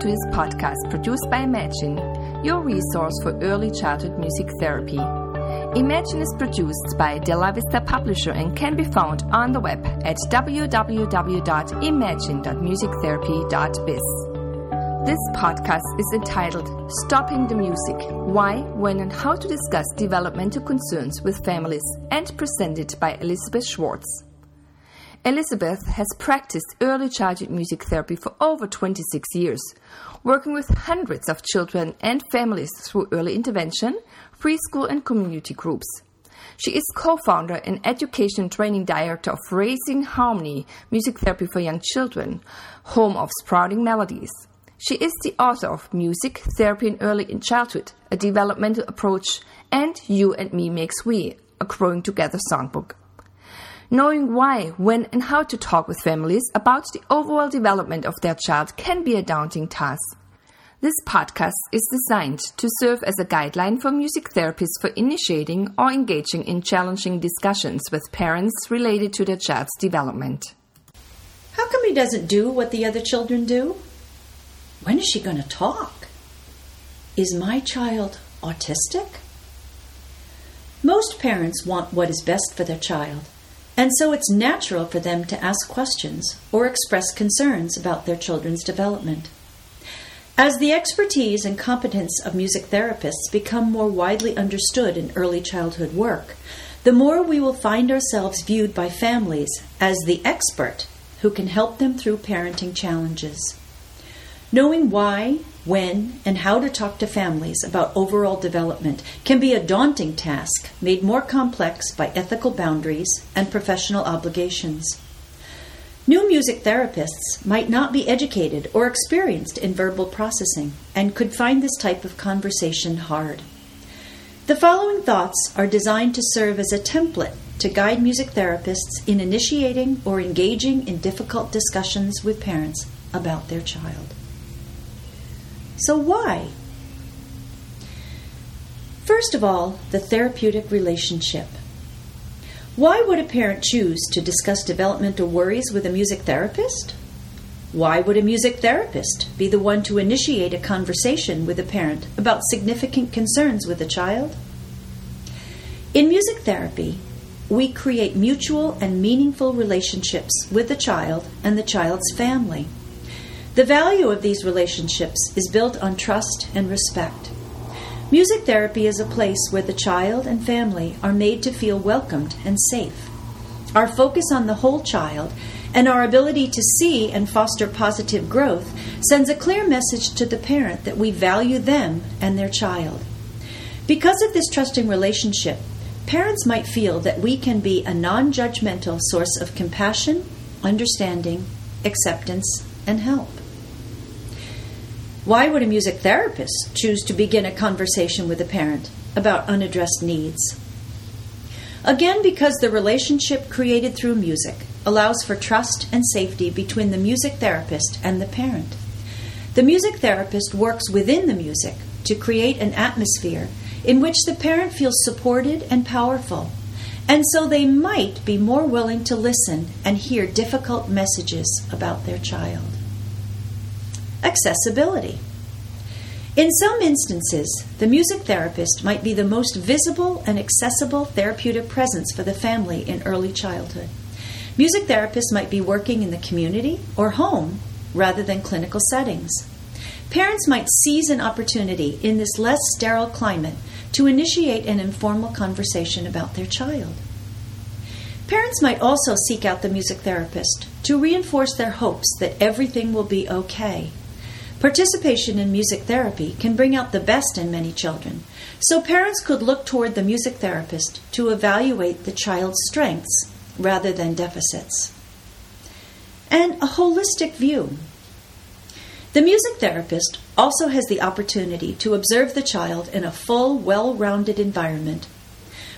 to this podcast produced by Imagine, your resource for early childhood music therapy. Imagine is produced by Della Vista Publisher and can be found on the web at www.imagine.musictherapy.biz. This podcast is entitled Stopping the Music Why, When, and How to Discuss Developmental Concerns with Families and presented by Elizabeth Schwartz. Elizabeth has practiced early childhood music therapy for over 26 years, working with hundreds of children and families through early intervention, preschool, and community groups. She is co founder and education training director of Raising Harmony Music Therapy for Young Children, home of Sprouting Melodies. She is the author of Music Therapy in Early in Childhood, a developmental approach, and You and Me Makes We, a Growing Together songbook. Knowing why, when, and how to talk with families about the overall development of their child can be a daunting task. This podcast is designed to serve as a guideline for music therapists for initiating or engaging in challenging discussions with parents related to their child's development. How come he doesn't do what the other children do? When is she going to talk? Is my child autistic? Most parents want what is best for their child and so it's natural for them to ask questions or express concerns about their children's development. As the expertise and competence of music therapists become more widely understood in early childhood work, the more we will find ourselves viewed by families as the expert who can help them through parenting challenges. Knowing why, when, and how to talk to families about overall development can be a daunting task made more complex by ethical boundaries and professional obligations. New music therapists might not be educated or experienced in verbal processing and could find this type of conversation hard. The following thoughts are designed to serve as a template to guide music therapists in initiating or engaging in difficult discussions with parents about their child. So, why? First of all, the therapeutic relationship. Why would a parent choose to discuss developmental worries with a music therapist? Why would a music therapist be the one to initiate a conversation with a parent about significant concerns with a child? In music therapy, we create mutual and meaningful relationships with the child and the child's family. The value of these relationships is built on trust and respect. Music therapy is a place where the child and family are made to feel welcomed and safe. Our focus on the whole child and our ability to see and foster positive growth sends a clear message to the parent that we value them and their child. Because of this trusting relationship, parents might feel that we can be a non judgmental source of compassion, understanding, acceptance, and help. Why would a music therapist choose to begin a conversation with a parent about unaddressed needs? Again, because the relationship created through music allows for trust and safety between the music therapist and the parent. The music therapist works within the music to create an atmosphere in which the parent feels supported and powerful, and so they might be more willing to listen and hear difficult messages about their child. Accessibility. In some instances, the music therapist might be the most visible and accessible therapeutic presence for the family in early childhood. Music therapists might be working in the community or home rather than clinical settings. Parents might seize an opportunity in this less sterile climate to initiate an informal conversation about their child. Parents might also seek out the music therapist to reinforce their hopes that everything will be okay Participation in music therapy can bring out the best in many children, so parents could look toward the music therapist to evaluate the child's strengths rather than deficits. And a holistic view. The music therapist also has the opportunity to observe the child in a full, well rounded environment.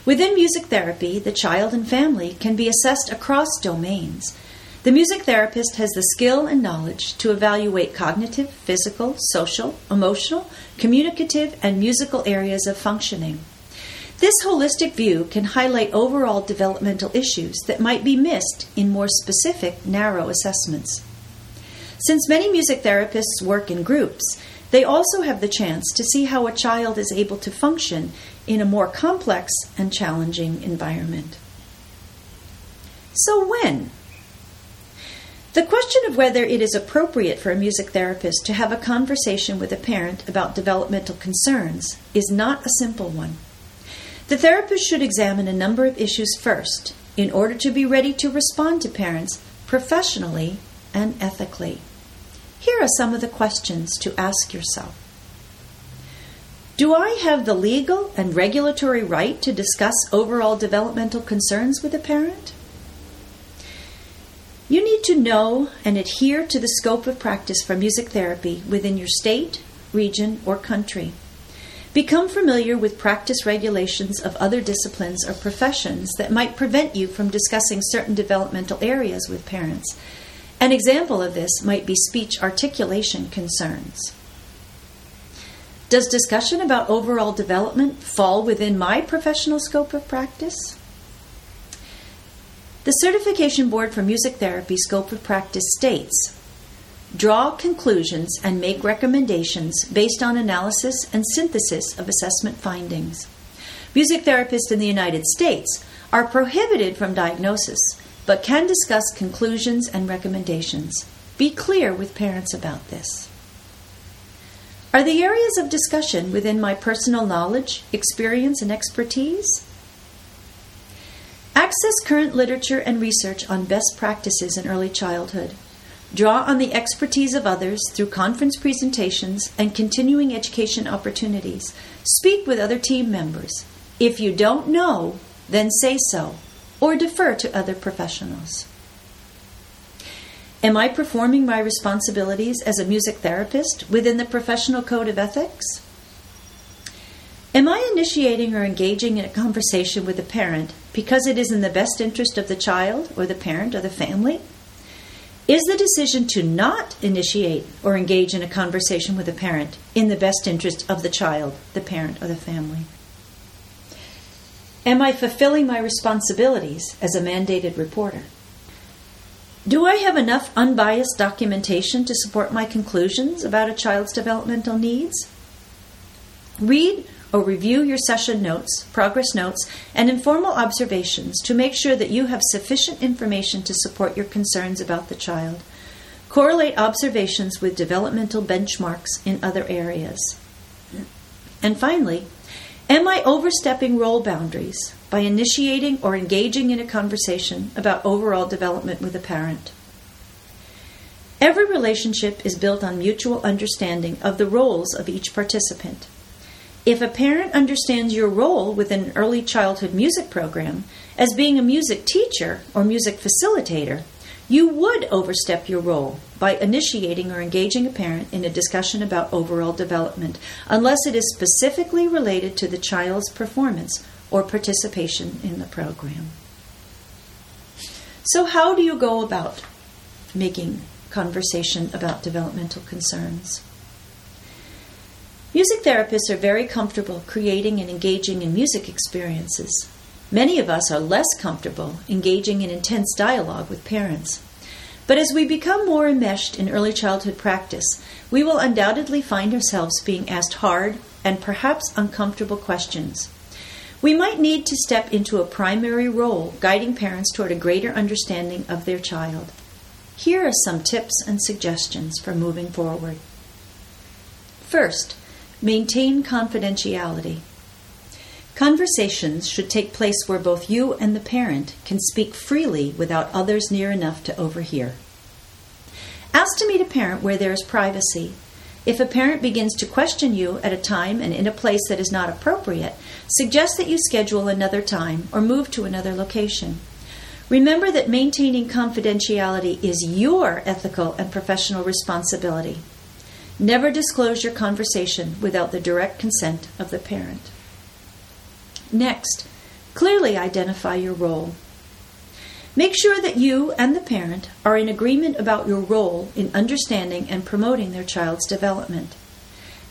Within music therapy, the child and family can be assessed across domains the music therapist has the skill and knowledge to evaluate cognitive, physical, social, emotional, communicative, and musical areas of functioning. This holistic view can highlight overall developmental issues that might be missed in more specific, narrow assessments. Since many music therapists work in groups, they also have the chance to see how a child is able to function in a more complex and challenging environment. So, when? The question of whether it is appropriate for a music therapist to have a conversation with a parent about developmental concerns is not a simple one. The therapist should examine a number of issues first in order to be ready to respond to parents professionally and ethically. Here are some of the questions to ask yourself. Do I have the legal and regulatory right to discuss overall developmental concerns with a parent? Need to know and adhere to the scope of practice for music therapy within your state, region, or country. Become familiar with practice regulations of other disciplines or professions that might prevent you from discussing certain developmental areas with parents. An example of this might be speech articulation concerns. Does discussion about overall development fall within my professional scope of practice? The Certification Board for Music Therapy scope of practice states draw conclusions and make recommendations based on analysis and synthesis of assessment findings. Music therapists in the United States are prohibited from diagnosis but can discuss conclusions and recommendations. Be clear with parents about this. Are the areas of discussion within my personal knowledge, experience, and expertise? Access current literature and research on best practices in early childhood. Draw on the expertise of others through conference presentations and continuing education opportunities. Speak with other team members. If you don't know, then say so or defer to other professionals. Am I performing my responsibilities as a music therapist within the professional code of ethics? Am I initiating or engaging in a conversation with a parent because it is in the best interest of the child or the parent or the family? Is the decision to not initiate or engage in a conversation with a parent in the best interest of the child, the parent, or the family? Am I fulfilling my responsibilities as a mandated reporter? Do I have enough unbiased documentation to support my conclusions about a child's developmental needs? Read or review your session notes, progress notes, and informal observations to make sure that you have sufficient information to support your concerns about the child. Correlate observations with developmental benchmarks in other areas. And finally, am I overstepping role boundaries by initiating or engaging in a conversation about overall development with a parent? Every relationship is built on mutual understanding of the roles of each participant. If a parent understands your role within an early childhood music program as being a music teacher or music facilitator, you would overstep your role by initiating or engaging a parent in a discussion about overall development, unless it is specifically related to the child's performance or participation in the program. So, how do you go about making conversation about developmental concerns? Music therapists are very comfortable creating and engaging in music experiences. Many of us are less comfortable engaging in intense dialogue with parents. But as we become more enmeshed in early childhood practice, we will undoubtedly find ourselves being asked hard and perhaps uncomfortable questions. We might need to step into a primary role guiding parents toward a greater understanding of their child. Here are some tips and suggestions for moving forward. First, Maintain confidentiality. Conversations should take place where both you and the parent can speak freely without others near enough to overhear. Ask to meet a parent where there is privacy. If a parent begins to question you at a time and in a place that is not appropriate, suggest that you schedule another time or move to another location. Remember that maintaining confidentiality is your ethical and professional responsibility. Never disclose your conversation without the direct consent of the parent. Next, clearly identify your role. Make sure that you and the parent are in agreement about your role in understanding and promoting their child's development.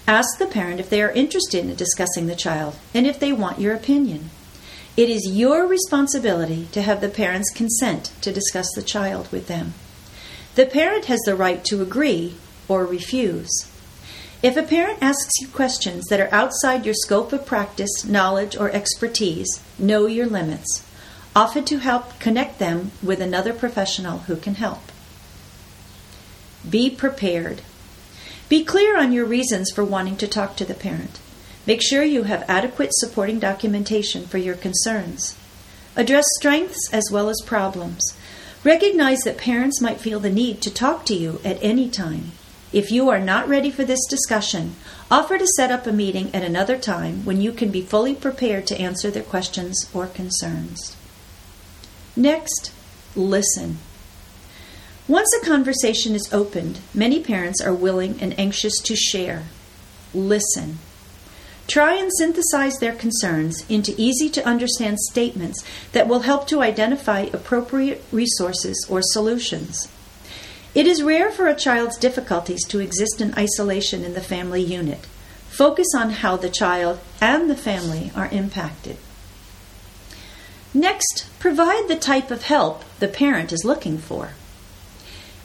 Ask the parent if they are interested in discussing the child and if they want your opinion. It is your responsibility to have the parents consent to discuss the child with them. The parent has the right to agree or refuse. If a parent asks you questions that are outside your scope of practice, knowledge, or expertise, know your limits. Offer to help connect them with another professional who can help. Be prepared. Be clear on your reasons for wanting to talk to the parent. Make sure you have adequate supporting documentation for your concerns. Address strengths as well as problems. Recognize that parents might feel the need to talk to you at any time. If you are not ready for this discussion, offer to set up a meeting at another time when you can be fully prepared to answer their questions or concerns. Next, listen. Once a conversation is opened, many parents are willing and anxious to share. Listen. Try and synthesize their concerns into easy to understand statements that will help to identify appropriate resources or solutions. It is rare for a child's difficulties to exist in isolation in the family unit. Focus on how the child and the family are impacted. Next, provide the type of help the parent is looking for.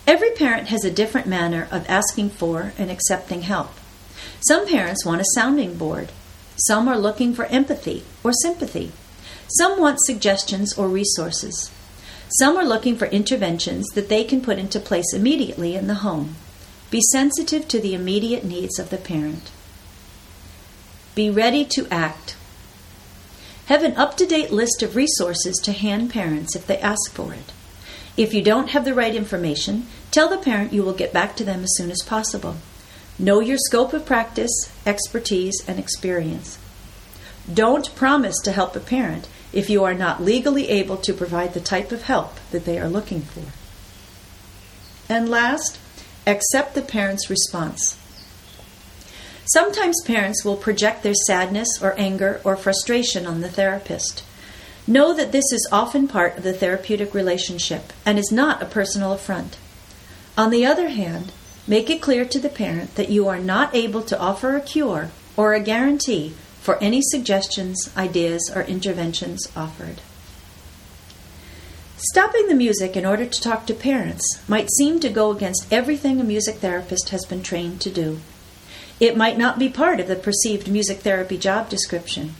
Every parent has a different manner of asking for and accepting help. Some parents want a sounding board. Some are looking for empathy or sympathy. Some want suggestions or resources. Some are looking for interventions that they can put into place immediately in the home. Be sensitive to the immediate needs of the parent. Be ready to act. Have an up to date list of resources to hand parents if they ask for it. If you don't have the right information, tell the parent you will get back to them as soon as possible. Know your scope of practice, expertise, and experience. Don't promise to help a parent if you are not legally able to provide the type of help that they are looking for. And last, accept the parent's response. Sometimes parents will project their sadness or anger or frustration on the therapist. Know that this is often part of the therapeutic relationship and is not a personal affront. On the other hand, make it clear to the parent that you are not able to offer a cure or a guarantee for any suggestions, ideas, or interventions offered. Stopping the music in order to talk to parents might seem to go against everything a music therapist has been trained to do. It might not be part of the perceived music therapy job description.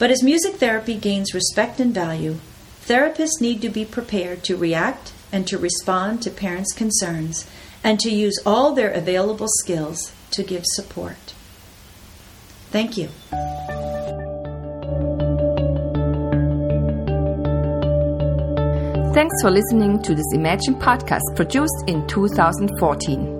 But as music therapy gains respect and value, therapists need to be prepared to react and to respond to parents' concerns and to use all their available skills to give support. Thank you. Thanks for listening to this Imagine podcast produced in 2014.